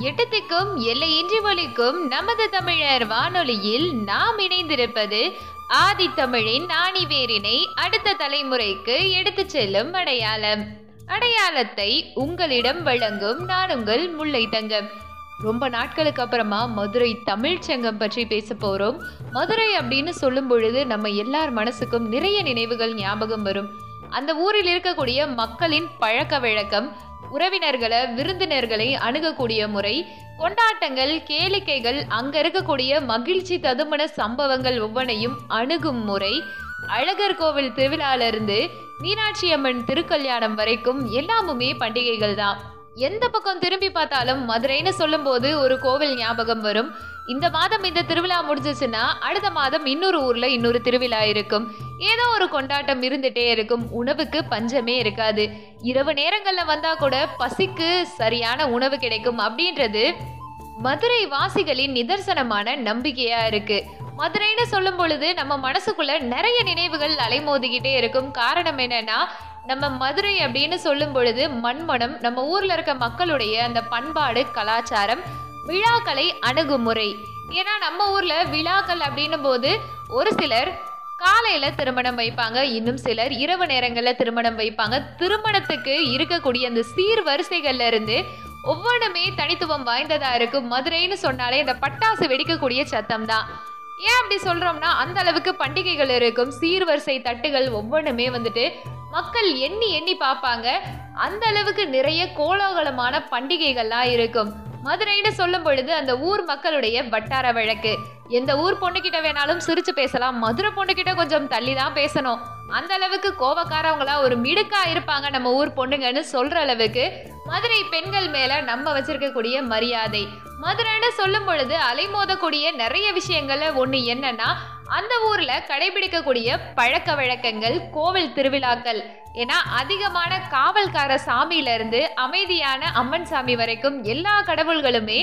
எட்டத்துக்கும் எல்லையின்றி ஒழிக்கும் நமது தமிழர் வானொலியில் நாம் இணைந்திருப்பது ஆதித்தமிழின் ஆணிவேரினை அடுத்த தலைமுறைக்கு எடுத்துச் செல்லும் அடையாளம். அடையாளத்தை உங்களிடம் வழங்கும் நான் உங்கள் முல்லை தங்கம். ரொம்ப நாட்களுக்கு அப்புறமா மதுரை தமிழ் சங்கம் பற்றி பேச போறோம். மதுரை அப்படின்னு சொல்லும் பொழுது நம்ம எல்லார் மனசுக்கும் நிறைய நினைவுகள் ஞாபகம் வரும். அந்த ஊரில் இருக்கக்கூடிய மக்களின் பழக்க வழக்கம் உறவினர்களை விருந்தினர்களை அணுகக்கூடிய முறை கொண்டாட்டங்கள் கேளிக்கைகள் அங்க இருக்கக்கூடிய மகிழ்ச்சி ததுமண சம்பவங்கள் ஒவ்வொன்றையும் அணுகும் முறை. அழகர் கோவில் திருவிழாலிருந்து மீனாட்சி அம்மன் திருக்கல்யாணம் வரைக்கும் எல்லாமுமே பண்டிகைகள் தான் எந்த பக்கம் திரும்பி பார்த்தாலும் மதுரைன்னு சொல்லும்போது ஒரு கோவில் ஞாபகம் வரும். இந்த மாதம் இந்த திருவிழா முடிஞ்சிச்சுன்னா அடுத்த மாதம் இன்னொரு ஊர்ல இன்னொரு திருவிழா இருக்கும். ஏதோ ஒரு கொண்டாட்டம் இருந்துட்டே இருக்கும். உணவுக்கு பஞ்சமே இருக்காது. இரவு நேரங்கள்ல வந்தா கூட பசிக்கு சரியான உணவு கிடைக்கும் அப்படின்றது மதுரை வாசிகளின் நிதர்சனமான நம்பிக்கையா இருக்கு. மதுரைன்னு சொல்லும் பொழுது நம்ம மனசுக்குள்ள நிறைய நினைவுகள் அலைமோதிக்கிட்டே இருக்கும். காரணம் என்னன்னா நம்ம மதுரை அப்படின்னு சொல்லும் பொழுது மண்மனம் நம்ம ஊர்ல இருக்க மக்களுடைய அந்த பண்பாடு கலாச்சாரம் விழாக்களை அணுகுமுறை. ஏன்னா நம்ம ஊர்ல விழாக்கள் அப்படின்னும் போது ஒரு சிலர் காலையில திருமணம் வைப்பாங்க இன்னும் சிலர் இரவு நேரங்கள்ல திருமணம் வைப்பாங்க. திருமணத்துக்கு இருக்கக்கூடிய அந்த சீர்வரிசைகள்ல இருந்து ஒவ்வொன்றுமே தனித்துவம் வாய்ந்ததா இருக்கும். மதுரைன்னு சொன்னாலே இந்த பட்டாசு வெடிக்கக்கூடிய சத்தம் தான் ஏன் அப்படி சொல்றோம்னா அந்த அளவுக்கு பண்டிகைகள் இருக்கும். சீர்வரிசை தட்டுகள் ஒவ்வொன்றுமே வந்துட்டு மக்கள் எண்ணி எண்ணி பார்ப்பாங்க. அந்த அளவுக்கு நிறைய கோலாகலமான பண்டிகைகள்லாம் இருக்கும். மதுரைன்னு சொல்லும் பொழுது அந்த ஊர் மக்களுடைய வட்டார வழக்கு. எந்த ஊர் பொண்ணுக்கிட்ட வேணாலும் சிரிச்சு பேசலாம். மதுரை பொண்ணுக்கிட்ட கொஞ்சம் தள்ளி தான் பேசணும். அந்த அளவுக்கு கோபக்காரவங்களா ஒரு மிடுக்கா இருப்பாங்க நம்ம ஊர் பொண்ணுங்கன்னு சொல்ற அளவுக்கு மதுரை பெண்கள் மேல நம்ம வச்சிருக்கக்கூடிய மரியாதை. மதுரைன்னு சொல்லும் பொழுது அலைமோதக்கூடிய நிறைய விஷயங்கள்ல ஒன்று என்னன்னா அந்த ஊர்ல கடைபிடிக்கக்கூடிய பழக்க வழக்கங்கள் கோவில் திருவிழாக்கள். ஏன்னா அதிகமான காவல்கார சாமியிலருந்து அமைதியான அம்மன் சாமி வரைக்கும் எல்லா கடவுள்களுமே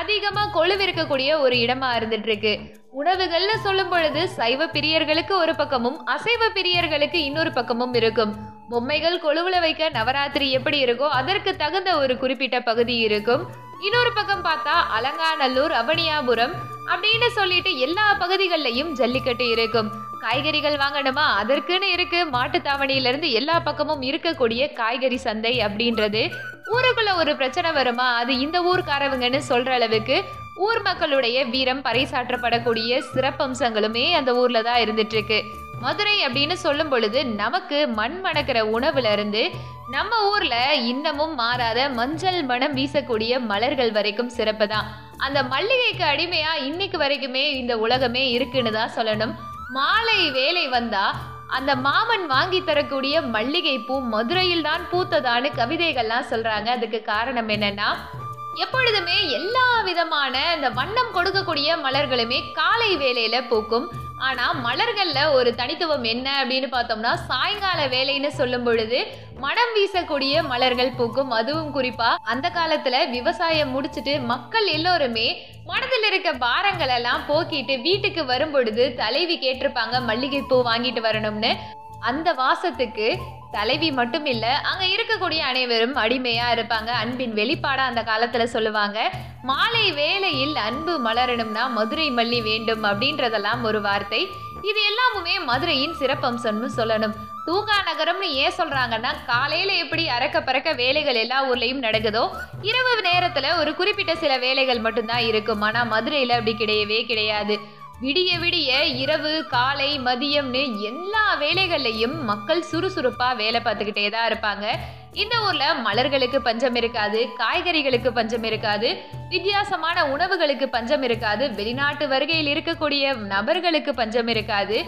அதிகமாக கொழுவிருக்கக்கூடிய ஒரு இடமா இருந்துட்டு இருக்கு உணவுகள்னு சொல்லும் பொழுது சைவ பிரியர்களுக்கு ஒரு பக்கமும் அசைவ பிரியர்களுக்கு இன்னொரு பக்கமும் இருக்கும். பொம்மைகள் கொழுவுல வைக்க நவராத்திரி எப்படி இருக்கோ அதற்கு தகுந்த ஒரு குறிப்பிட்ட பகுதி இருக்கும். இன்னொரு பக்கம் பார்த்தா அலங்காநல்லூர் அவனியாபுரம் அப்படின்னு சொல்லிட்டு எல்லா பகுதிகளிலையும் ஜல்லிக்கட்டு இருக்கும். காய்கறிகள் வாங்கணுமா? அதற்குன்னு இருக்கு. மாட்டு இருந்து எல்லா பக்கமும் இருக்கக்கூடிய காய்கறி சந்தை அப்படின்றது. ஊருக்குள்ள ஒரு பிரச்சனை வருமா? அது இந்த ஊர்க்காரவங்கன்னு சொல்ற அளவுக்கு ஊர் மக்களுடைய வீரம் பறைசாற்றப்படக்கூடிய சிறப்பம்சங்களுமே அந்த ஊர்ல தான் இருந்துட்டு இருக்கு. மதுரை அப்படின்னு சொல்லும் பொழுது நமக்கு மண் மணக்கிற உணவுல இருந்து நம்ம ஊர்ல இன்னமும் மாறாத மஞ்சள் மனம் வீசக்கூடிய மலர்கள் வரைக்கும் சிறப்பு தான். அந்த மல்லிகைக்கு அடிமையா இன்னைக்கு வரைக்குமே இந்த உலகமே இருக்குன்னு தான் சொல்லணும். மாலை வேலை வந்தா அந்த மாமன் வாங்கி தரக்கூடிய மல்லிகை பூ மதுரையில் தான் பூத்ததான்னு கவிதைகள்லாம் சொல்றாங்க. அதுக்கு காரணம் என்னன்னா எப்பொழுதுமே எல்லா விதமான இந்த வண்ணம் கொடுக்கக்கூடிய மலர்களுமே காலை வேலையில பூக்கும். ஆனா மலர்கள்ல ஒரு தனித்துவம் என்ன அப்படின்னு பார்த்தோம்னா சாயங்கால வேலைன்னு சொல்லும் பொழுது மனம் வீசக்கூடிய மலர்கள் பூக்கும். அதுவும் குறிப்பா அந்த காலத்துல விவசாயம் முடிச்சிட்டு மக்கள் எல்லோருமே மனதில் இருக்க பாரங்கள் எல்லாம் போக்கிட்டு வீட்டுக்கு வரும் பொழுது தலைவி கேட்டிருப்பாங்க மல்லிகை பூ வாங்கிட்டு வரணும்னு. அந்த வாசத்துக்கு தலைவி மட்டும் இல்ல அங்க இருக்கக்கூடிய அனைவரும் அடிமையா இருப்பாங்க. அன்பின் வெளிப்பாடா அந்த காலத்துல சொல்லுவாங்க. மாலை வேளையில் அன்பு மலரணும்னா மதுரை மல்லி வேண்டும் அப்படின்றதெல்லாம் ஒரு வார்த்தை. இது எல்லாமுமே மதுரையின் சிறப்பம்சம்னு சொல்லணும். தூங்கா நகரம்னு ஏன் சொல்றாங்கன்னா காலையில எப்படி அறக்க பறக்க வேலைகள் எல்லா ஊர்லயும் நடக்குதோ இரவு நேரத்துல ஒரு குறிப்பிட்ட சில வேலைகள் மட்டும்தான் இருக்கும். ஆனா மதுரையில அப்படி கிடையவே கிடையாது. விடிய விடிய இரவு காலை மதியம்னு எல்லா வேலைகள்லையும் மக்கள் சுறுசுறுப்பா வேலை பார்த்துக்கிட்டே தான் இருப்பாங்க. இந்த ஊர்ல மலர்களுக்கு பஞ்சம் இருக்காது காய்கறிகளுக்கு பஞ்சம் இருக்காது வித்தியாசமான உணவுகளுக்கு பஞ்சம் இருக்காது வெளிநாட்டு வருகையில் இருக்கக்கூடிய நபர்களுக்கு பஞ்சம் இருக்காது.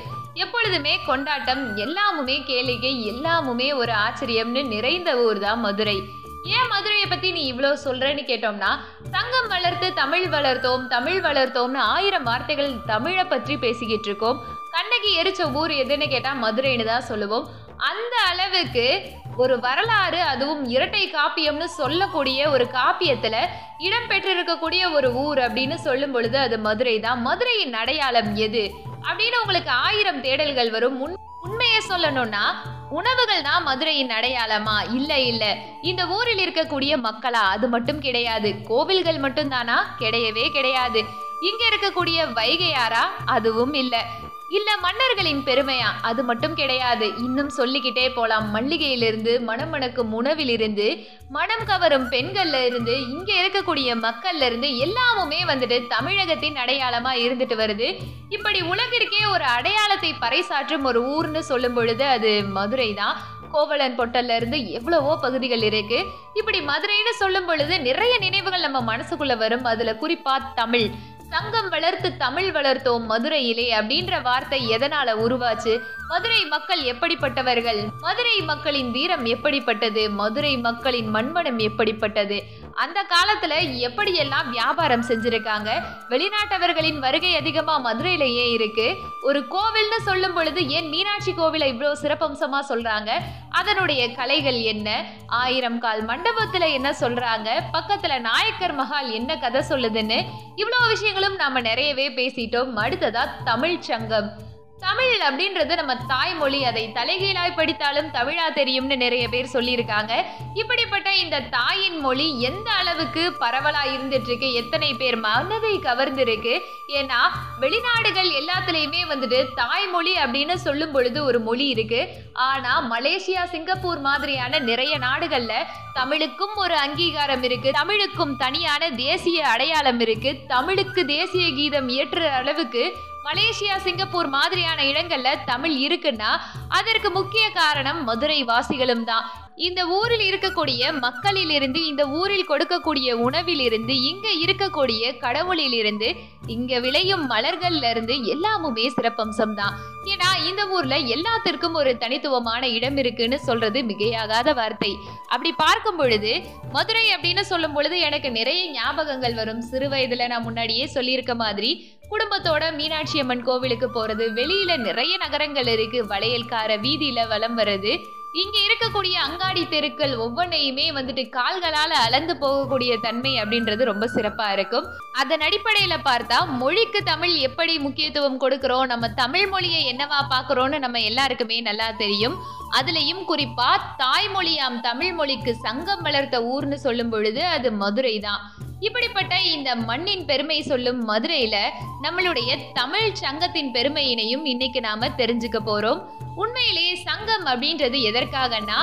எப்பொழுதுமே கொண்டாட்டம் எல்லாமுமே கேளிக்கை எல்லாமுமே ஒரு ஆச்சரியம்னு நிறைந்த ஊர் தான் மதுரை. ஏன் மதுரையை பத்தி நீ இவ்வளோ சொல்றேன்னு கேட்டோம்னா தங்கம் வளர்த்து தமிழ் வளர்த்தோம் தமிழ் வளர்த்தோம்னு ஆயிரம் வார்த்தைகள் தமிழை பற்றி பேசிக்கிட்டு இருக்கோம். கண்ணகி எரிச்ச ஊர் எதுன்னு கேட்டா மதுரைன்னு தான் சொல்லுவோம். அந்த அளவுக்கு ஒரு வரலாறு அதுவும் இரட்டை காப்பியம்னு சொல்லக்கூடிய ஒரு காப்பியத்துல இடம் பெற்றிருக்கக்கூடிய ஒரு ஊர் அப்படின்னு சொல்லும் பொழுது அது மதுரை தான். மதுரையின் அடையாளம் எது? அப்படின்னு உங்களுக்கு ஆயிரம் தேடல்கள் வரும். உண்மையை சொல்லணும்னா உணவுகள் தான் மதுரையின் அடையாளமா? இல்ல இல்ல. இந்த ஊரில் இருக்கக்கூடிய மக்களா? அது மட்டும் கிடையாது. கோவில்கள் மட்டும் தானா கிடையவே கிடையாது. இங்க இருக்கக்கூடிய வைகையாரா அதுவும் இல்ல. இல்ல மன்னர்களின் பெருமையா? அது மட்டும் கிடையாது. இன்னும் சொல்லிக்கிட்டே போலாம். மல்லிகையிலிருந்து மனம் மணக்கும் உணவிலிருந்து மனம் கவரும் பெண்கள்ல இருந்து இங்க இருக்கக்கூடிய மக்கள்ல இருந்து எல்லாமுமே வந்துட்டு தமிழகத்தின் அடையாளமா இருந்துட்டு வருது. இப்படி உலகிற்கே ஒரு அடையாளத்தை பறைசாற்றும் ஒரு ஊர்னு சொல்லும் பொழுது அது மதுரை தான் கோவலன் பொட்டல்ல இருந்து எவ்வளவோ பகுதிகள் இருக்கு. இப்படி மதுரைன்னு சொல்லும் பொழுது நிறைய நினைவுகள் நம்ம மனசுக்குள்ள வரும். அதுல குறிப்பா தமிழ். சங்கம் வளர்த்து தமிழ் வளர்த்தோம் மதுரையிலே அப்படின்ற வார்த்தை எதனால உருவாச்சு? மதுரை மக்கள் எப்படிப்பட்டவர்கள்? மதுரை மக்களின் வீரம் எப்படிப்பட்டது? மதுரை மக்களின் மண்மனம் எப்படிப்பட்டது? அந்த காலத்துல எப்படியெல்லாம் வியாபாரம் செஞ்சிருக்காங்க? வெளிநாட்டவர்களின் வருகை அதிகமா மதுரையிலேயே இருக்கு. ஒரு கோவில்னு சொல்லும் பொழுது ஏன் மீனாட்சி கோவிலை இவ்வளோ சிறப்பம்சமா சொல்றாங்க? அதனுடைய கலைகள் என்ன? ஆயிரம் கால் மண்டபத்துல என்ன சொல்றாங்க? பக்கத்துல நாயக்கர் மகால் என்ன கதை சொல்லுதுன்னு? இவ்வளோ விஷயங்களும் நாம நிறையவே பேசிட்டோம். அடுத்ததா தமிழ் சங்கம் தமிழ் அப்படின்றது நம்ம தாய்மொழி அதை தலைகீழாய் படித்தாலும் தமிழா தெரியும்னு நிறைய பேர் சொல்லியிருக்காங்க. இப்படிப்பட்ட இந்த தாயின் மொழி எந்த அளவுக்கு பரவலா இருந்துட்டு இருக்கு எத்தனை பேர் மனதை கவர்ந்திருக்கு? ஏன்னா வெளிநாடுகள் எல்லாத்துலேயுமே வந்துட்டு தாய்மொழி அப்படின்னு சொல்லும் பொழுது ஒரு மொழி இருக்கு. ஆனா மலேசியா சிங்கப்பூர் மாதிரியான நிறைய நாடுகள்ல தமிழுக்கும் ஒரு அங்கீகாரம் இருக்கு. தமிழுக்கும் தனியான தேசிய அடையாளம் இருக்கு. தமிழுக்கு தேசிய கீதம் இயற்றுற அளவுக்கு மலேசியா சிங்கப்பூர் மாதிரியான இடங்கள்ல தமிழ் இருக்குன்னா அதற்கு முக்கிய காரணம் மதுரை வாசிகளும் தான். இந்த ஊரில் இருக்கக்கூடிய மக்களிலிருந்து இந்த ஊரில் கொடுக்கக்கூடிய உணவிலிருந்து இங்க இருக்கக்கூடிய கடவுளிலிருந்து இங்க விளையும் மலர்கள்ல இருந்து எல்லாமுமே சிறப்பம்சம் தான் ஏன்னா இந்த ஊர்ல எல்லாத்திற்கும் ஒரு தனித்துவமான இடம் இருக்குன்னு சொல்றது மிகையாகாத வார்த்தை. அப்படி பார்க்கும் பொழுது மதுரை அப்படின்னு சொல்லும் பொழுது எனக்கு நிறைய ஞாபகங்கள் வரும். சிறு வயதுல நான் முன்னாடியே சொல்லியிருக்க மாதிரி குடும்பத்தோட மீனாட்சி அம்மன் கோவிலுக்கு போறது வெளியில நிறைய நகரங்கள் இருக்கு. வளையல்கார வீதியில வலம் வர்றது இங்க இருக்கக்கூடிய அங்காடி தெருக்கள் ஒவ்வொன்றையுமே வந்துட்டு கால்களால அளந்து போகக்கூடிய தன்மை அப்படின்றது ரொம்ப சிறப்பா இருக்கும். அதன் அடிப்படையில பார்த்தா மொழிக்கு தமிழ் எப்படி முக்கியத்துவம் கொடுக்கிறோம் நம்ம தமிழ் மொழியை என்னவா பாக்குறோம்னு நம்ம எல்லாருக்குமே நல்லா தெரியும். அதுலயும் குறிப்பா தாய்மொழியாம் தமிழ் மொழிக்கு சங்கம் வளர்த்த ஊர்னு சொல்லும் பொழுது அது மதுரை தான். இப்படிப்பட்ட இந்த மண்ணின் பெருமை சொல்லும் மதுரையில நம்மளுடைய தமிழ் சங்கத்தின் பெருமையினையும் இன்னைக்கு நாம தெரிஞ்சுக்க போறோம். உண்மையிலேயே சங்கம் அப்படின்றது எதற்காகன்னா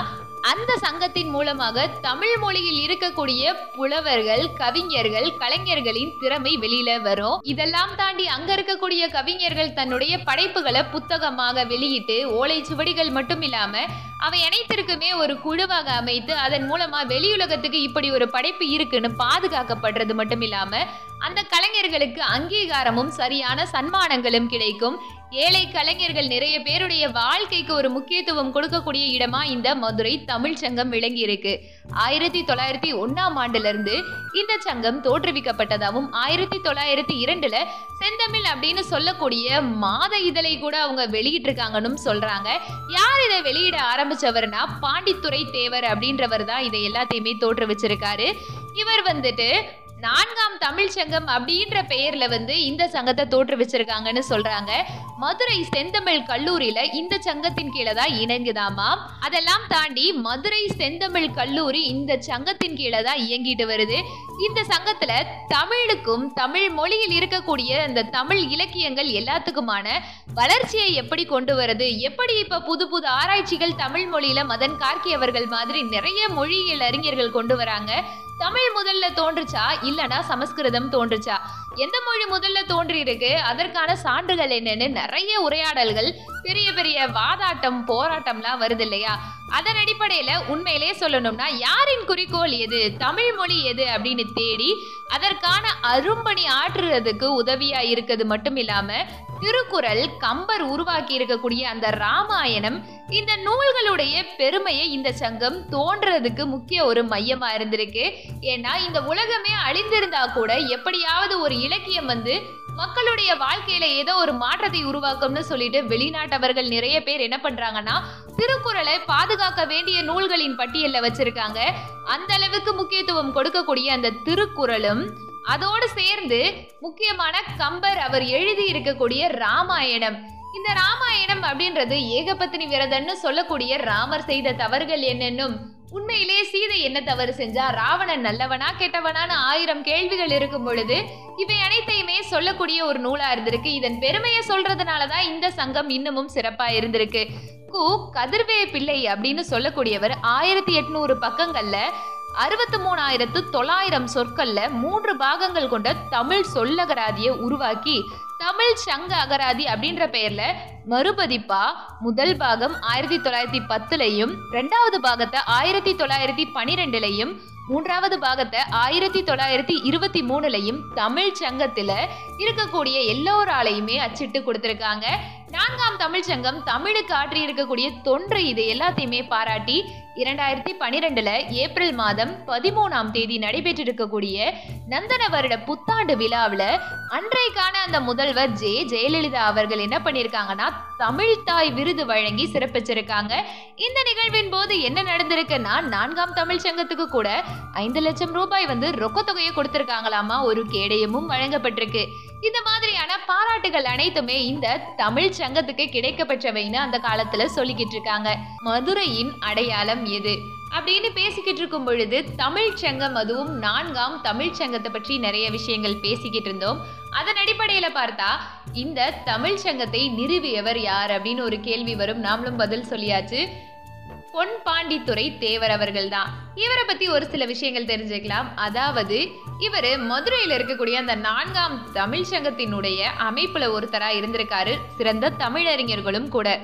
அந்த சங்கத்தின் மூலமாக தமிழ் மொழியில் இருக்கக்கூடிய புலவர்கள் கவிஞர்கள் கலைஞர்களின் திறமை வெளியில வரும். இதெல்லாம் தாண்டி அங்க இருக்கக்கூடிய கவிஞர்கள் தன்னுடைய படைப்புகளை புத்தகமாக வெளியிட்டு ஓலைச்சுவடிகள் மட்டும் இல்லாம அவை அனைத்திற்குமே ஒரு குழுவாக அமைத்து அதன் மூலமா வெளியுலகத்துக்கு இப்படி ஒரு படைப்பு இருக்குன்னு பாதுகாக்கப்படுறது மட்டும் இல்லாம அந்த கலைஞர்களுக்கு அங்கீகாரமும் சரியான சன்மானங்களும் கிடைக்கும். ஏழை கலைஞர்கள் நிறைய பேருடைய வாழ்க்கைக்கு ஒரு முக்கியத்துவம் கொடுக்கக்கூடிய இடமா இந்த மதுரை தமிழ் சங்கம் விளங்கி இருக்கு. ஆயிரத்தி தொள்ளாயிரத்தி ஒன்னாம் ஆண்டுல இருந்து இந்த சங்கம் தோற்றுவிக்கப்பட்டதாகவும் ஆயிரத்தி தொள்ளாயிரத்தி இரண்டுல செந்தமிழ் அப்படின்னு சொல்லக்கூடிய மாத இதழை கூட அவங்க வெளியிட்டிருக்காங்கன்னு சொல்றாங்க. யார் இதை வெளியிட ஆரம்பிச்சவர்னா பாண்டித்துரை தேவர் அப்படின்றவர் தான் இதை எல்லாத்தையுமே தோற்றுவிச்சிருக்காரு. இவர் வந்துட்டு நான்காம் தமிழ் சங்கம் அப்படின்ற பெயர்ல வந்து இந்த சங்கத்தை தோற்றுவிச்சிருக்காங்கன்னு சொல்றாங்க. மதுரை செந்தமிழ் கல்லூரியில இந்த சங்கத்தின் கீழே தான் இணங்குதாமா அதெல்லாம் தாண்டி மதுரை செந்தமிழ் கல்லூரி இந்த சங்கத்தின் கீழே தான் இயங்கிட்டு வருது. இந்த சங்கத்துல தமிழுக்கும் தமிழ் மொழியில் இருக்கக்கூடிய அந்த தமிழ் இலக்கியங்கள் எல்லாத்துக்குமான வளர்ச்சியை எப்படி கொண்டு வருது? எப்படி இப்ப புது புது ஆராய்ச்சிகள் தமிழ் மொழியில மதன் கார்கி அவர்கள் மாதிரி நிறைய மொழியியல் அறிஞர்கள் கொண்டு வராங்க? தமிழ் முதல்ல தோன்றுச்சா? இல்லனா சமஸ்கிருதம் தோன்றுச்சா? எந்த மொழி முதல்ல தோன்றி இருக்கு அதற்கான சான்றுகள் என்னன்னு நிறைய உரையாடல்கள் பெரிய பெரிய வாதாட்டம் போராட்டம்லாம் வருது இல்லையா? அதன் அடிப்படையில் உண்மையிலே சொல்லணும்னா யாரின் குறிக்கோள் எது? தமிழ் மொழி எது? அப்படின்னு தேடி அதற்கான அரும்பணி ஆற்றுறதுக்கு உதவியா இருக்கிறது மட்டும் இல்லாம திருக்குறள் கம்பர் உருவாக்கி இருக்கக்கூடிய அந்த ராமாயணம் இந்த நூல்களுடைய பெருமையை இந்த சங்கம் தோன்றதுக்கு முக்கிய ஒரு மையமா இருந்திருக்கு. ஏன்னா இந்த உலகமே அழிந்திருந்தா கூட எப்படியாவது ஒரு இலக்கியம் வந்து மக்களுடைய வாழ்க்கையில ஏதோ ஒரு மாற்றத்தை உருவாக்கும்னு சொல்லிட்டு வெளிநாட்டவர்கள் நிறைய பேர் என்ன பண்றாங்கன்னா திருக்குறளை பாதுகாக்க வேண்டிய நூல்களின் பட்டியல்ல வச்சிருக்காங்க. அந்த அளவுக்கு முக்கியத்துவம் கொடுக்கக்கூடிய அந்த திருக்குறளும் அதோடு சேர்ந்து முக்கியமான கம்பர் அவர் எழுதி இருக்கக்கூடிய ராமாயணம். இந்த ராமாயணம் அப்படின்றது ஏகபத்தினி விரதன்னு சொல்லக்கூடிய ராமர் செய்த தவறுகள் என்னென்னும் உண்மையிலே சீதை என்ன தவறு செஞ்சா? ராவணன் நல்லவனா கெட்டவனான்னு ஆயிரம் கேள்விகள் இருக்கும் பொழுது இவை அனைத்தையுமே சொல்லக்கூடிய ஒரு நூலா இருந்திருக்கு. இதன் பெருமையை சொல்றதுனாலதான் இந்த சங்கம் இன்னமும் சிறப்பா இருந்திருக்கு. கு கதிர்வே பிள்ளை அப்படின்னு சொல்லக்கூடியவர் ஆயிரத்தி எட்நூறு பக்கங்கள்ல அறுபத்தி மூணாயிரத்து தொள்ளாயிரம் சொற்கள்ல மூன்று பாகங்கள் கொண்ட தமிழ் சொல்லகராதியை உருவாக்கி தமிழ் சங்க அகராதி அப்படின்ற பெயர்ல மறுபதிப்பா முதல் பாகம் ஆயிரத்தி தொள்ளாயிரத்தி பத்துலையும் ரெண்டாவது பாகத்தை ஆயிரத்தி தொள்ளாயிரத்தி பனிரெண்டுலையும் மூன்றாவது பாகத்தை ஆயிரத்தி தொள்ளாயிரத்தி இருபத்தி மூணுலையும் தமிழ் சங்கத்துல இருக்கக்கூடிய எல்லோராலையுமே அச்சிட்டு கொடுத்துருக்காங்க. நான்காம் தமிழ் சங்கம் தமிழுக்கு ஆற்றி இருக்கக்கூடிய தொன்று இது எல்லாத்தையுமே பாராட்டி இரண்டாயிரத்தி பனிரெண்டுல ஏப்ரல் மாதம் பதிமூணாம் தேதி நடைபெற்றிருக்கக்கூடிய நந்தன வருட புத்தாண்டு விழாவில் அன்றைக்கான அந்த முதல்வர் ஜே ஜெயலலிதா அவர்கள் என்ன பண்ணியிருக்காங்கன்னா தமிழ்தாய் விருது வழங்கி சிறப்பிச்சிருக்காங்க. இந்த நிகழ்வின் போது என்ன நடந்திருக்குன்னா நான்காம் தமிழ் சங்கத்துக்கு கூட ஐந்து லட்சம் ரூபாய் வந்து ரொக்க தொகையை கொடுத்திருக்காங்களாமா ஒரு கேடயமும் வழங்கப்பட்டிருக்கு. இந்த மாதிரியான பாராட்டுகள் அனைத்துமே இந்த தமிழ் சங்கத்துக்கு கிடைக்கப்பெற்றவைன்னு அந்த காலத்துல சொல்லிக்கிட்டு இருக்காங்க. மதுரையின் அடையாளம் எது? அப்படின்னு பேசிக்கிட்டு இருக்கும் பொழுது தமிழ் சங்கம் அதுவும் நான்காம் தமிழ் சங்கத்தை பற்றி நிறைய விஷயங்கள் பேசிக்கிட்டு இருந்தோம். அதன் அடிப்படையில பார்த்தா இந்த தமிழ் சங்கத்தை நிறுவியவர் யார் அப்படின்னு ஒரு கேள்வி வரும். நாமளும் பதில் சொல்லியாச்சு. பொன் பாண்டித்துறை தேவர் அவர்கள் தான். இவரை பத்தி ஒரு சில விஷயங்கள் தெரிஞ்சுக்கலாம். அதாவது இவர் மதுரையில் இருக்கக்கூடிய அந்த நான்காம் தமிழ் சங்கத்தினுடைய அமைப்புல ஒருத்தரா இருந்திருக்காரு. சிறந்த தமிழறிஞர்களும் கூட.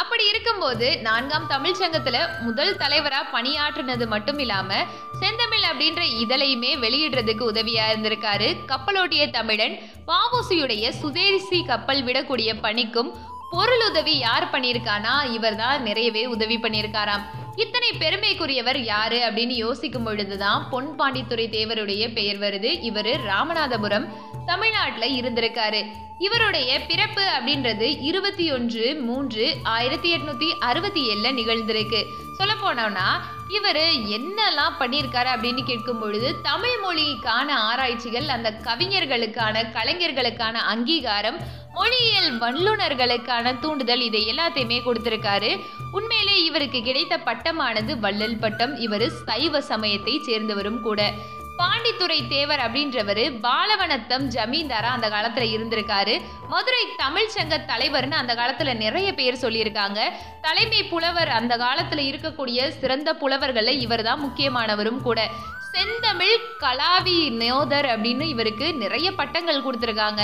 அப்படி இருக்கும்போது நான்காம் தமிழ் சங்கத்துல முதல் தலைவரா பணியாற்றினது மட்டும் இல்லாம செந்தமிழ் அப்படின்ற இதழையுமே வெளியிடுறதுக்கு உதவியா இருந்திருக்காரு. கப்பலோட்டிய தமிழன் வாவுசியுடைய சுதேசி கப்பல் விடக்கூடிய பணிக்கும் பொருளுதவி யார் பண்ணியிருக்கானா? இவர் தான் நிறையவே உதவி பண்ணியிருக்காராம். இத்தனை பெருமைக்குரியவர் யாரு அப்படின்னு யோசிக்கும் பொழுதுதான் பொன் பாண்டித்துறை தேவருடைய பெயர் வருது. இவரு ராமநாதபுரம் தமிழ்நாட்டில் இருந்திருக்காரு. இவருடைய பிறப்பு அப்படின்றது இருபத்தி ஒன்று மூன்று ஆயிரத்தி எட்நூத்தி அறுபத்தி ஏழுல நிகழ்ந்திருக்கு. சொல்ல போனோம்னா இவர் என்னெல்லாம் பண்ணியிருக்காரு அப்படின்னு கேட்கும் பொழுது தமிழ் மொழிக்கான ஆராய்ச்சிகள் அந்த கவிஞர்களுக்கான கலைஞர்களுக்கான அங்கீகாரம் மொழியியல் வல்லுநர்களுக்கான தூண்டுதல் இதை எல்லாத்தையுமே கொடுத்திருக்காரு. உண்மையிலே இவருக்கு கிடைத்த பட்ட பட்டமானது வள்ளல் பட்டம். இவர் சைவ சமயத்தை சேர்ந்தவரும் கூட. பாண்டித்துறை தேவர் அப்படின்றவர் பாலவனத்தம் ஜமீன்தாரா அந்த காலத்துல இருந்திருக்காரு. மதுரை தமிழ் சங்க தலைவர்னு அந்த காலத்துல நிறைய பேர் சொல்லியிருக்காங்க. தலைமை புலவர் அந்த காலத்துல இருக்கக்கூடிய சிறந்த புலவர்கள்ல இவர் தான் முக்கியமானவரும் கூட. செந்தமிழ் கலாவி நோதர் அப்படின்னு இவருக்கு நிறைய பட்டங்கள் கொடுத்துருக்காங்க.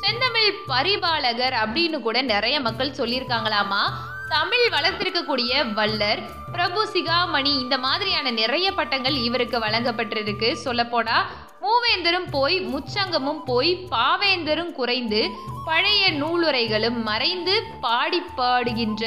செந்தமிழ் பரிபாலகர் அப்படின்னு கூட நிறைய மக்கள் சொல்லியிருக்காங்களாமா? தமிழ் வளர்த்திருக்கக்கூடிய வள்ளர் பிரபு சிகாமணி இந்த மாதிரியான நிறைய பட்டங்கள் இவருக்கு வழங்கப்பட்டிருக்கு. சொல்லப்போனா மூவேந்தரும் போய் முச்சங்கமும் போய் பாவேந்தரும் குறைந்து பழைய நூலுரைகளும் மறைந்து பாடி பாடுகின்ற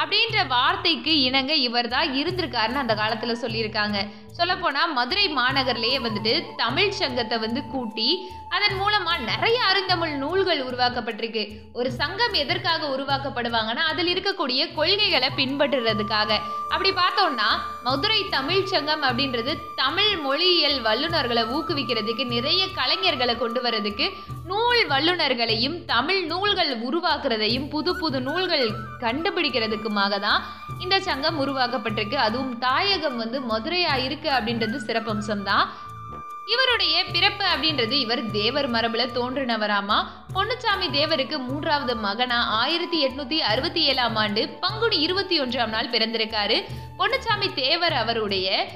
அப்படின்ற வார்த்தைக்கு இணங்க இவர் தான் இருந்திருக்காருன்னு அந்த காலத்தில் சொல்லியிருக்காங்க. சொல்லப்போனால் மதுரை மாநகர்லேயே வந்துட்டு தமிழ் சங்கத்தை வந்து கூட்டி அதன் மூலமாக நிறைய அருந்தமிழ் நூல்கள் உருவாக்கப்பட்டிருக்கு. ஒரு சங்கம் எதற்காக உருவாக்கப்படுவாங்கன்னா அதில் இருக்கக்கூடிய கொள்கைகளை பின்பற்றுறதுக்காக. அப்படி பார்த்தோம்னா மதுரை தமிழ் சங்கம் அப்படின்றது தமிழ் மொழியியல் வல்லுநர்களை ஊக்குவிக்கிறதுக்கு நிறைய கலைஞர்களை கொண்டு வரதுக்கு நூல் வல்லுநர்களையும் தமிழ் நூல்கள் உருவாக்குறதையும் புது புது நூல்கள் கண்டுபிடிக்கிறதுக்குமாக தான் இந்த சங்கம் உருவாக்கப்பட்டிருக்கு. அதுவும் தாயகம் வந்து மதுரையாக இருக்கு அப்படின்றது சிறப்பம்சம் தான் இவருடைய பிறப்பு அப்படின்றது இவர் தேவர் மரபுல தோன்றினவராமா? பொன்னுச்சாமி தேவருக்கு மூன்றாவது மகனா? ஆயிரத்தி எட்நூத்தி அறுபத்தி ஏழாம் ஆண்டு பங்குனி இருபத்தி ஒன்றாம் நாள் பிறந்திருக்காரு. பொன்னுச்சாமி தேவர் அவருடைய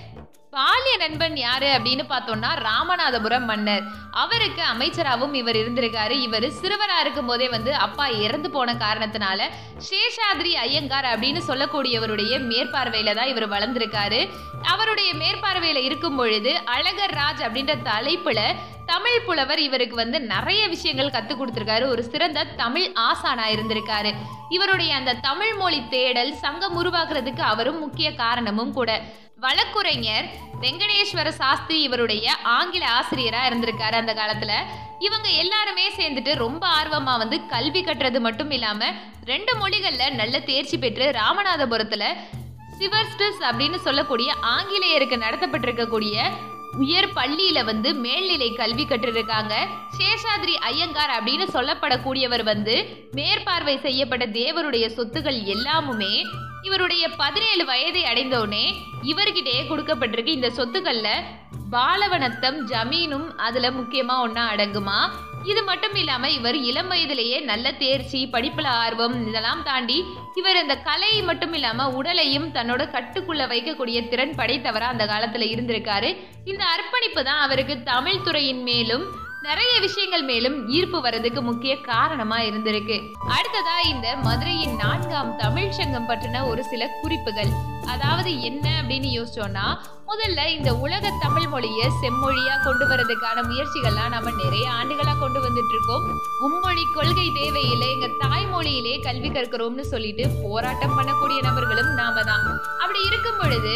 பாலிய நண்பன் யாரு அப்படின்னு பார்த்தோம்னா ராமநாதபுரம் மன்னர். அவருக்கு அமைச்சராகவும் இவர் இருந்திருக்காரு. இவர் சிறுவராக இருக்கும் போதே வந்து அப்பா இறந்து போன காரணத்தினால சேஷாதிரி ஐயங்கார் அப்படின்னு சொல்லக்கூடியவருடைய மேற்பார்வையில தான் இவர் வளர்ந்திருக்காரு. அவருடைய மேற்பார்வையில இருக்கும் பொழுது அழகர் ராஜ் அப்படின்ற தலைப்புல தமிழ் புலவர் இவருக்கு வந்து நிறைய விஷயங்கள் கற்றுக் கொடுத்துருக்காரு. ஒரு சிறந்த தமிழ் ஆசானா இருந்திருக்காரு. இவருடைய அந்த தமிழ் மொழி தேடல் சங்கம் உருவாக்குறதுக்கு அவரும் முக்கிய காரணமும் கூட. வழக்குரைஞர் வெங்கடேஸ்வர சாஸ்திரி இவருடைய ஆங்கில ஆசிரியரா இருந்திருக்காரு அந்த காலத்துல. இவங்க எல்லாருமே சேர்ந்துட்டு ரொம்ப ஆர்வமா வந்து கல்வி கட்டுறது மட்டும் இல்லாம ரெண்டு மொழிகள்ல நல்ல தேர்ச்சி பெற்று ராமநாதபுரத்துல சிவர்ஸ்டஸ் அப்படின்னு சொல்லக்கூடிய ஆங்கிலேயருக்கு நடத்தப்பட்டிருக்கக்கூடிய உயர் பள்ளியில வந்து மேல்நிலை கல்வி கற்றிருக்காங்க. சேஷாதிரி ஐயங்கார் அப்படின்னு சொல்லப்படக்கூடியவர் வந்து மேற்பார்வை செய்யப்பட்ட தேவருடைய சொத்துக்கள் எல்லாமுமே இவருடைய பதினேழு வயதை அடைந்தவுடனே இவர்கிட்டயே கொடுக்கப்பட்டிருக்கு. இந்த சொத்துக்கள்ல பாலவனத்தம் ஜமீனும் அதுல முக்கியமா ஒன்னா அடங்குமா? இது மட்டும் இல்லாம இவர் இளம் வயதிலேயே நல்ல தேர்ச்சி படிப்புல ஆர்வம் இதெல்லாம் தாண்டி இவர் இந்த கலை மட்டும் இல்லாம உடலையும் தன்னோட கட்டுக்குள்ள வைக்கக்கூடிய திறன் படைத்தவரா அந்த காலத்துல இருந்திருக்காரு. இந்த அர்ப்பணிப்பு தான் அவருக்கு தமிழ் துறையின் மேலும் நிறைய விஷயங்கள் மேலும் ஈர்ப்பு வர்றதுக்கு முக்கிய காரணமா இருந்திருக்கு. அடுத்ததா இந்த மதுரையின் நான்காம் தமிழ் சங்கம் பற்றின ஒரு சில குறிப்புகள். அதாவது என்ன அப்படின்னு யோசிச்சோம்னா முதல்ல இந்த உலக தமிழ் மொழியை செம்மொழியா கொண்டு வரதுக்கான முயற்சிகள்லாம் நம்ம நிறைய ஆண்டுகளா கொண்டு வந்துட்டு இருக்கோம் மும்மொழி கொள்கை தேவையில்லை எங்க தாய்மொழியிலே கல்வி கற்கிறோம்னு சொல்லிட்டு போராட்டம் பண்ணக்கூடிய நபர்களும் நாம தான். அப்படி இருக்கும் பொழுது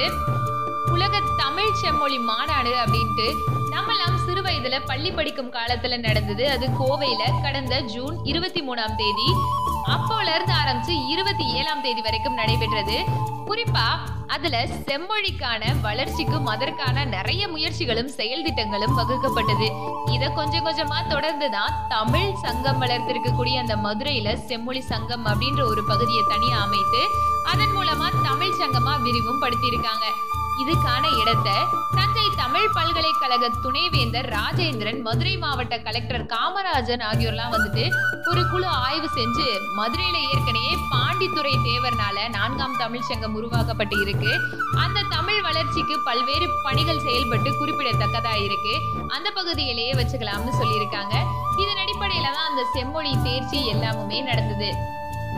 உலக தமிழ் செம்மொழி மாநாடு அப்படின்ட்டு நம்மெல்லாம் சிறு வயதுல பள்ளி படிக்கும் காலத்துல நடந்தது. அது கோவையில கடந்த ஜூன் இருபத்தி மூணாம் தேதி அப்போல இருந்து ஆரம்பிச்சு இருபத்தி ஏழாம் தேதி வரைக்கும் நடைபெற்றது. குறிப்பா அதுல செம்மொழிக்கான வளர்ச்சிக்கும் அதற்கான நிறைய முயற்சிகளும் செயல் திட்டங்களும் வகுக்கப்பட்டது. இத கொஞ்சம் கொஞ்சமா தொடர்ந்துதான் தமிழ் சங்கம் வளர்த்திருக்கக்கூடிய அந்த மதுரையில செம்மொழி சங்கம் அப்படின்ற ஒரு பகுதியை தனியா அமைத்து அதன் மூலமா தமிழ் சங்கமா விரிவும் படுத்தியிருக்காங்க. இதுக்கான இடத்தை தஞ்சை தமிழ் பல்கலைக்கழக துணைவேந்தர் ராஜேந்திரன் மதுரை மாவட்ட கலெக்டர் காமராஜன் ஆகியோர்லாம் வந்துட்டு ஒரு குழு ஆய்வு செஞ்சு மதுரையில ஏற்கனவே பாண்டித்துறை தேவர்னால நான்காம் தமிழ் சங்கம் உருவாக்கப்பட்டு இருக்கு. அந்த தமிழ் வளர்ச்சிக்கு பல்வேறு பணிகள் செயல்பட்டு குறிப்பிடத்தக்கதா இருக்கு. அந்த பகுதியிலேயே வச்சுக்கலாம்னு சொல்லியிருக்காங்க. இதன் அடிப்படையில தான் அந்த செம்மொழி தேர்ச்சி எல்லாமுமே நடந்தது.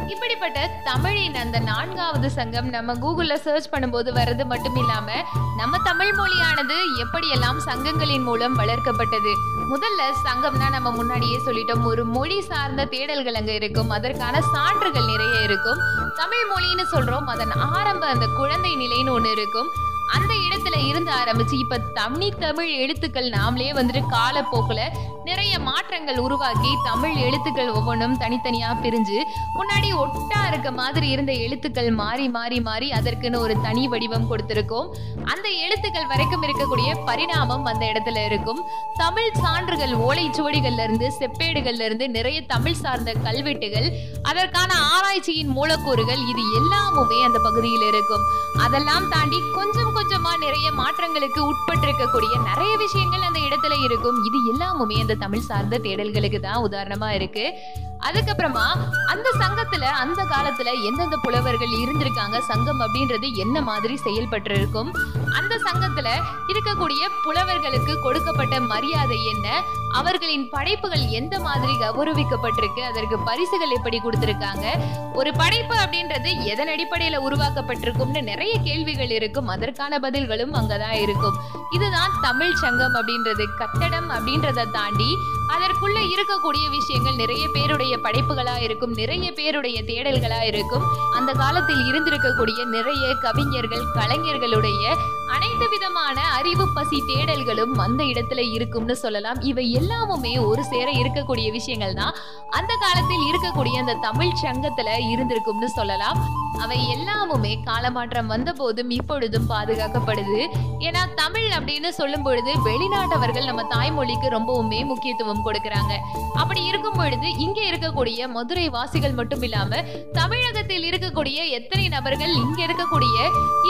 இப்படிப்பட்ட தமிழின் அந்த நான்காவது சங்கம் நம்ம கூகுள்ல சர்ச் பண்ணும்போது வர்றது மட்டும் இல்லாம நம்ம தமிழ் மொழியானது எப்படியெல்லாம் சங்கங்களின் மூலம் வளர்க்கப்பட்டது? முதல்ல சங்கம்னா நம்ம முன்னாடியே சொல்லிட்டோம். ஒரு மொழி சார்ந்த தேடல்கள் அங்க இருக்கும். அதற்கான சான்றுகள் நிறைய இருக்கும். தமிழ் மொழின்னு சொல்றோம். அதன் ஆரம்ப அந்த குழந்தை நிலைன்னு ஒன்று இருக்கும். அந்த இடத்துல இருந்து ஆரம்பிச்சு இப்ப தனி தமிழ் எழுத்துக்கள் நாமளே வந்துட்டு காலப்போக்குல நிறைய மாற்றங்கள் உருவாக்கி தமிழ் எழுத்துக்கள் ஒவ்வொன்றும் தனித்தனியா பிரிஞ்சு முன்னாடி ஒட்டா இருக்க மாதிரி இருந்த எழுத்துக்கள் மாறி மாறி மாறி அதற்குன்னு ஒரு தனி வடிவம் கொடுத்திருக்கோம். அந்த எழுத்துக்கள் வரைக்கும் இருக்கக்கூடிய பரிணாமம் அந்த இடத்துல இருக்கும். தமிழ் சான்றுகள் ஓலைச்சுவடிகள்ல இருந்து செப்பேடுகள்ல இருந்து நிறைய தமிழ் சார்ந்த கல்வெட்டுகள் அதற்கான ஆராய்ச்சியின் மூலக்கூறுகள் இது எல்லாமுமே அந்த பகுதியில் இருக்கும். அதெல்லாம் தாண்டி கொஞ்சம் கொஞ்சம் நிறைய மாற்றங்களுக்கு உட்பட்டிருக்கக்கூடிய நிறைய விஷயங்கள் அந்த இடத்துல இருக்கும். இது எல்லாமுமே அந்த தமிழ் சார்ந்த தேடல்களுக்கு தான் உதாரணமா இருக்கு. அதுக்கப்புறமா அந்த சங்கத்துல அந்த காலத்துல எந்தெந்த புலவர்கள் இருந்திருக்காங்க சங்கம் அப்படின்றது என்ன மாதிரி செயல்பட்டு இருக்கும் அந்த சங்கத்துல இருக்கக்கூடிய புலவர்களுக்கு கொடுக்கப்பட்ட மரியாதை என்ன? அவர்களின் படைப்புகள் எந்த மாதிரி கௌரவிக்கப்பட்டிருக்கு? அதற்கு பரிசுகள் எப்படி கொடுத்திருக்காங்க? ஒரு படைப்பு அப்படின்றது எதன் அடிப்படையில உருவாக்கப்பட்டிருக்கும்னு நிறைய கேள்விகள் இருக்கும். அதற்கான பதில்களும் அங்கதான் இருக்கும். இதுதான் தமிழ் சங்கம் அப்படின்றது. கட்டடம் அப்படின்றத தாண்டி அதற்குள்ள இருக்கக்கூடிய விஷயங்கள் நிறைய பேருடைய படைப்புகளா இருக்கும் நிறைய பேருடைய தேடல்களா இருக்கும். அந்த காலத்தில் இருந்திருக்கக்கூடிய நிறைய கவிஞர்கள் கலைஞர்களுடைய அனைத்து விதமான அறிவு பசி தேடல்களும் அந்த இடத்துல இருக்கும்னு சொல்லலாம். இவை எல்லாமுமே ஒரு சேர இருக்கக்கூடிய விஷயங்கள் தான். அந்த காலத்தில் இருக்கக்கூடிய அந்த தமிழ் சங்கத்துல இருந்திருக்கும்னு சொல்லலாம். அவை எல்லாமுமே காலமாற்றம் வந்த போதும் இப்பொழுதும் பாதுகாக்கப்படுது. ஏன்னா தமிழ் அப்படின்னு சொல்லும் பொழுது வெளிநாட்டவர்கள் நம்ம தாய்மொழிக்கு ரொம்பவுமே முக்கியத்துவம் கொடுக்கறாங்க. அப்படி இருக்கும் பொழுது இங்க இருக்கக்கூடிய மதுரை வாசிகள் மட்டும் இல்லாம தமிழகத்தில் இருக்கக்கூடிய எத்தனை நபர்கள் இங்க இருக்கக்கூடிய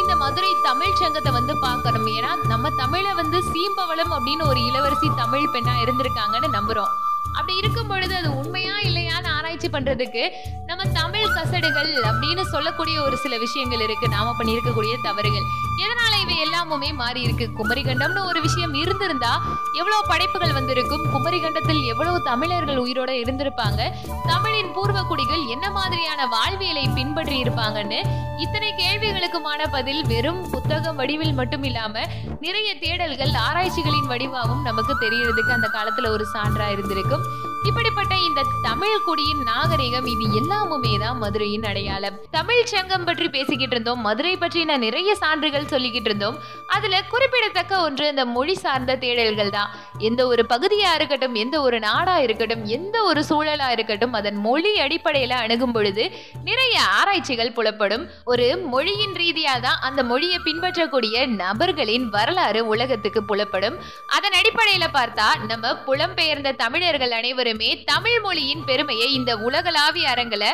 இந்த மதுரை தமிழ் சங்கத்தை வந்து பார்க்கணும். ஏன்னா நம்ம தமிழை வந்து சீம்பவளம் அப்படின்னு ஒரு இளவரசி தமிழ் பெண்ணா இருந்திருக்காங்கன்னு நம்புறோம். அப்படி இருக்கும் பொழுது அது உண்மையா இல்லையான்னு ஆராய்ச்சி பண்றதுக்கு நம்ம தமிழ் கசடுகள் அப்படின்னு சொல்லக்கூடிய ஒரு சில விஷயங்கள் இருக்கு. நாம பண்ணியிருக்கக்கூடிய தவறுகள். எதனால இவை எல்லாமுமே மாறி இருக்கு? குமரிகண்டம்னு ஒரு விஷயம் இருந்திருந்தா எவ்வளவு படைப்புகள் வந்திருக்கும்? குமரிகண்டத்தில் எவ்வளவு தமிழர்கள் உயிரோட இருந்திருப்பாங்க? தமிழின் பூர்வ குடிகள் என்ன மாதிரியான வாழ்வியலை பின்பற்றி இருப்பாங்கன்னு இத்தனை கேள்விகளுக்குமான பதில் வெறும் புத்தகம் வடிவில் மட்டும் இல்லாம நிறைய தேடல்கள் ஆராய்ச்சிகளின் வடிவாகவும் நமக்கு தெரியறதுக்கு அந்த காலத்துல ஒரு சான்றா 咁 இப்படிப்பட்ட இந்த தமிழ் குடியின் நாகரிகம் இது எல்லாமுமே தான் மதுரையின் அடையாளம். தமிழ் சங்கம் பற்றி பேசிக்கிட்டு இருந்தோம் மதுரை பற்றின நிறைய சான்றுகள் சொல்லிக்கிட்டு இருந்தோம். அதுல குறிப்பிடத்தக்க ஒன்று இந்த மொழி சார்ந்த தேடல்கள் தான். எந்த ஒரு பகுதியா இருக்கட்டும் எந்த ஒரு நாடா இருக்கட்டும் எந்த ஒரு சூழலா இருக்கட்டும் அதன் மொழி அடிப்படையில அணுகும் பொழுது நிறைய ஆராய்ச்சிகள் புலப்படும். ஒரு மொழியின் ரீதியா தான் அந்த மொழியை பின்பற்றக்கூடிய நபர்களின் வரலாறு உலகத்துக்கு புலப்படும். அதன் அடிப்படையில பார்த்தா நம்ம புலம்பெயர்ந்த தமிழர்கள் அனைவரும் தமிழ் மொழியின் பெருமையை இந்த உலகளாவிய அரங்கில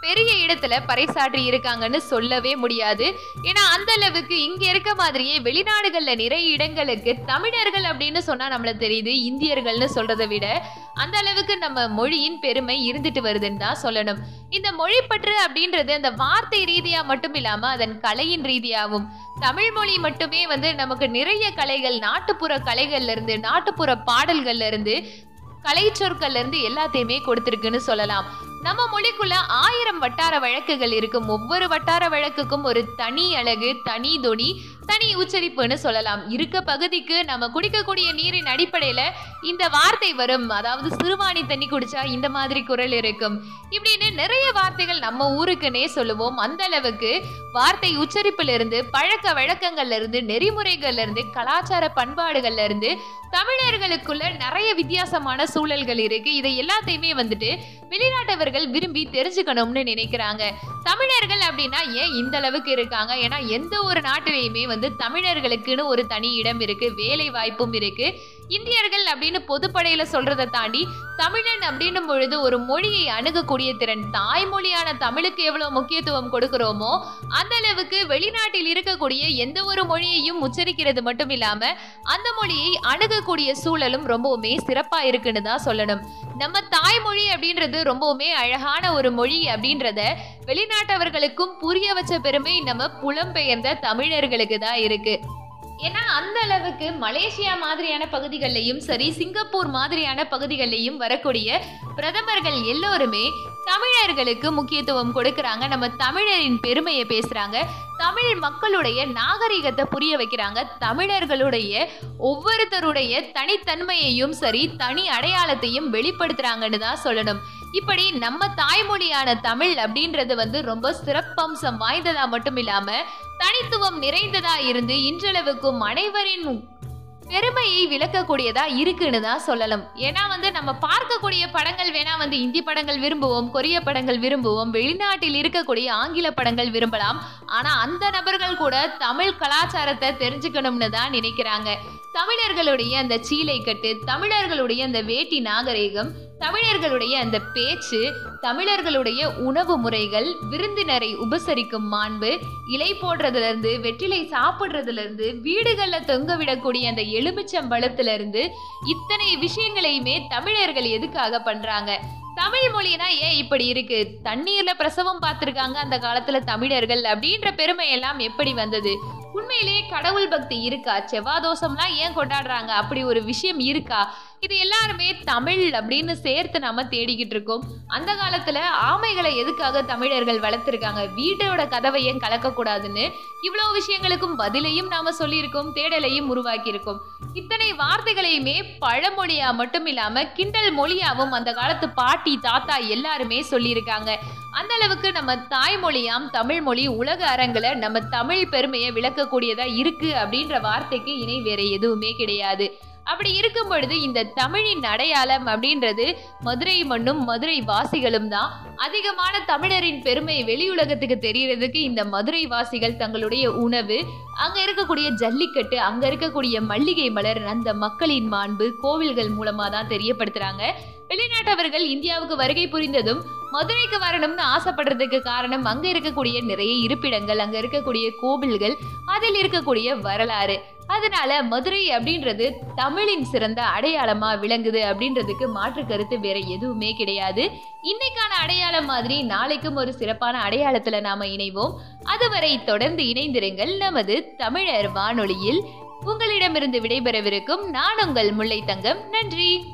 பெரிய இடத்துல பறைசாற்றி இருக்காங்கன்னு சொல்லவே முடியாது. ஏன்னா அந்த அளவுக்கு இங்க இருக்க மாதிரியே வெளிநாடுகள்ல நிறைய இடங்களுக்கு தமிழர்கள் அப்படின்னு சொன்னா நம்மள தெரியுது இந்தியர்கள்னு சொல்றதை விட அந்த அளவுக்கு நம்ம மொழியின் பெருமை இருந்துட்டு வருதுன்னு தான் சொல்லணும். இந்த மொழிப்பற்று அப்படின்றது அந்த வார்த்தை ரீதியா மட்டும் இல்லாம அதன் கலையின் ரீதியாகவும் தமிழ் மொழி மட்டுமே வந்து நமக்கு நிறைய கலைகள் நாட்டுப்புற கலைகள்ல இருந்து நாட்டுப்புற பாடல்கள்ல இருந்து கலை சொற்கள்ல இருந்து எல்லாத்தையுமே கொடுத்திருக்குன்னு சொல்லலாம். நம்ம மொழிக்குள்ள ஆயிரம் வட்டார வழக்குகள் இருக்கும். ஒவ்வொரு வட்டார வழக்குக்கும் ஒரு தனி அழகு தனி தொனி தனி உச்சரிப்புன்னு சொல்லலாம். இருக்க பகுதிக்கு நம்ம குடிக்கக்கூடிய நீரின் அடிப்படையில இந்த வார்த்தை வரும். அதாவது சிறுவாணி தண்ணி குடிச்சா இந்த மாதிரி குரல் இருக்கும். இப்படின்னு நிறைய வார்த்தைகள் நம்ம ஊருக்குன்னே சொல்லுவோம். அந்த அளவுக்கு வார்த்தை உச்சரிப்புல இருந்து பழக்க வழக்கங்கள்ல இருந்து நெறிமுறைகள்ல இருந்து கலாச்சார பண்பாடுகள்ல இருந்து தமிழர்களுக்குள்ள நிறைய வித்தியாசமான சூழல்கள் இருக்கு. இதை எல்லாத்தையுமே வந்துட்டு வெளிநாட்டவர்கள் விரும்பி தெரிஞ்சுக்கணும்னு நினைக்கிறாங்க. தமிழர்கள் அப்படின்னா ஏன் இந்த அளவுக்கு இருக்காங்க? ஏன்னா எந்த ஒரு நாட்டிலையுமே வந்து தமிழர்களுக்குன்னு ஒரு தனி இடம் இருக்கு வேலை வாய்ப்பும் இருக்கு. இந்தியர்கள் அப்படின்னு பொதுப்படையில சொல்றதை தாண்டி தமிழன் அப்படின்னும் பொழுது ஒரு மொழியை அணுகக்கூடிய திறன் தாய்மொழியான தமிழுக்கு எவ்வளவு முக்கியத்துவம் கொடுக்கிறோமோ அந்த அளவுக்கு வெளிநாட்டில் இருக்கக்கூடிய எந்த ஒரு மொழியையும் உச்சரிக்கிறது மட்டும் இல்லாம அந்த மொழியை அணுகக்கூடிய சூழலும் ரொம்பவுமே சிறப்பா இருக்குன்னு தான் சொல்லணும். நம்ம தாய்மொழி அப்படின்றது ரொம்பவுமே அழகான ஒரு மொழி அப்படின்றத வெளிநாட்டவர்களுக்கும் புரிய வச்ச பெருமை நம்ம புலம்பெயர்ந்த தமிழர்களுக்கு தான் இருக்கு. ஏன்னா அந்த அளவுக்கு மலேசியா மாதிரியான பகுதிகளிலையும் சரி சிங்கப்பூர் மாதிரியான பகுதிகளிலையும் வரக்கூடிய பிரதமர்கள் எல்லோருமே தமிழர்களுக்கு முக்கியத்துவம் கொடுக்கறாங்க. நம்ம தமிழரின் பெருமையை பேசுறாங்க. தமிழ் மக்களுடைய நாகரிகத்தை புரிய வைக்கிறாங்க. தமிழர்களுடைய ஒவ்வொருத்தருடைய தனித்தன்மையையும் சரி தனி அடையாளத்தையும் வெளிப்படுத்துறாங்கன்னு தான் சொல்லணும். இப்படி நம்ம தாய்மொழியான தமிழ் அப்படின்றது வந்து ரொம்ப சிறப்பம்சம் வாய்ந்ததா மட்டும் இல்லாமல் தனித்துவம் நிறைந்ததா இருந்து இன்றளவுக்கும் அனைவரின் பெருமையை விளக்கக்கூடியதா இருக்குன்னு தான் சொல்லலாம். ஏன்னா வந்து நம்ம பார்க்கக்கூடிய படங்கள் வேணா வந்து இந்தி படங்கள் விரும்புவோம் கொரிய படங்கள் விரும்புவோம் வெளிநாட்டில் இருக்கக்கூடிய ஆங்கில படங்கள் விரும்பலாம். ஆனா அந்த நபர்கள் கூட தமிழ் கலாச்சாரத்தை தெரிஞ்சுக்கணும்னு தான் நினைக்கிறாங்க. தமிழர்களுடைய அந்த சீலை கட்டு தமிழர்களுடைய அந்த வேட்டி நாகரிகம் தமிழர்களுடைய அந்த பேச்சு தமிழர்களுடைய உணவு முறைகள் விருந்தினரை உபசரிக்கும் மாண்பு இலை போடுறதுலேருந்து வெற்றிலை சாப்பிட்றதுலேருந்து வீடுகளில் தொங்க விடக்கூடிய அந்த எலுமிச்சம் பழத்துலேருந்து இத்தனை விஷயங்களையுமே தமிழர்கள் எதுக்காக பண்ணுறாங்க தமிழ் மொழினா ஏன் இப்படி இருக்கு? தண்ணீர்ல பிரசவம் பார்த்துருக்காங்க அந்த காலத்துல தமிழர்கள் அப்படின்ற பெருமை எல்லாம் எப்படி வந்தது? உண்மையிலேயே கடவுள் பக்தி இருக்கா? செவ்வாதோஷம்லாம் ஏன் கொண்டாடுறாங்க? அப்படி ஒரு விஷயம் இருக்கா? இது எல்லாருமே தமிழ் அப்படின்னு சேர்த்து நாம தேடிக்கிட்டு இருக்கோம். அந்த காலத்துல ஆமைகளை எதுக்காக தமிழர்கள் வளர்த்துருக்காங்க? வீட்டோட கதவை ஏன் கலக்கக்கூடாதுன்னு இவ்வளோ விஷயங்களுக்கும் பதிலையும் நாம சொல்லியிருக்கோம் தேடலையும் உருவாக்கியிருக்கோம். இத்தனை வார்த்தைகளையுமே பழமொழியா மட்டும் இல்லாம கிண்டல் மொழியாவும் அந்த காலத்து பாட்டி தாத்தா எல்லாருமே சொல்லியிருக்காங்க. அந்த அளவுக்கு நம்ம தாய்மொழியாம் தமிழ் மொழி உலக அரங்கில் நம்ம தமிழ் பெருமையை விளக்கக்கூடியதா இருக்கு அப்படின்ற வார்த்தைக்கு இணை வேற எதுவுமே கிடையாது. அப்படி இருக்கும் பொழுது இந்த தமிழின் அடையாளம் அப்படின்றது மதுரை மண்ணும் மதுரை வாசிகளும் தான். அதிகமான தமிழரின் பெருமை வெளியுலகத்துக்கு தெரியறதுக்கு இந்த மதுரை வாசிகள் தங்களுடைய உணவு. அங்க இருக்கக்கூடிய ஜல்லிக்கட்டு அங்க இருக்கக்கூடிய மல்லிகை மலர் அந்த மக்களின் மாண்பு கோவில்கள் மூலமா தான் தெரியப்படுத்துறாங்க. வெளிநாட்டவர்கள் இந்தியாவுக்கு வருகை புரிந்ததும் மதுரைக்கு வரணும்னு ஆசைப்படுறதுக்கு காரணம் அங்க இருக்கக்கூடிய நிறைய இருப்பிடங்கள் அங்க இருக்கக்கூடிய கோவில்கள் அதில் இருக்கக்கூடிய வரலாறு. அதனால மதுரை அப்படின்றது தமிழின் சிறந்த அடையாளமா விளங்குது அப்படின்றதுக்கு மாற்று கருத்து வேற எதுவுமே கிடையாது. இன்னைக்கான அடையாளம் மாதிரி நாளைக்கும் ஒரு சிறப்பான அடையாளத்துல நாம இணைவோம். அதுவரை தொடர்ந்து இணைந்திருங்கள் நமது தமிழர் வானொலியில். உங்களிடமிருந்து விடைபெறவிருக்கும் நான் உங்கள் முல்லை தங்கம் நன்றி.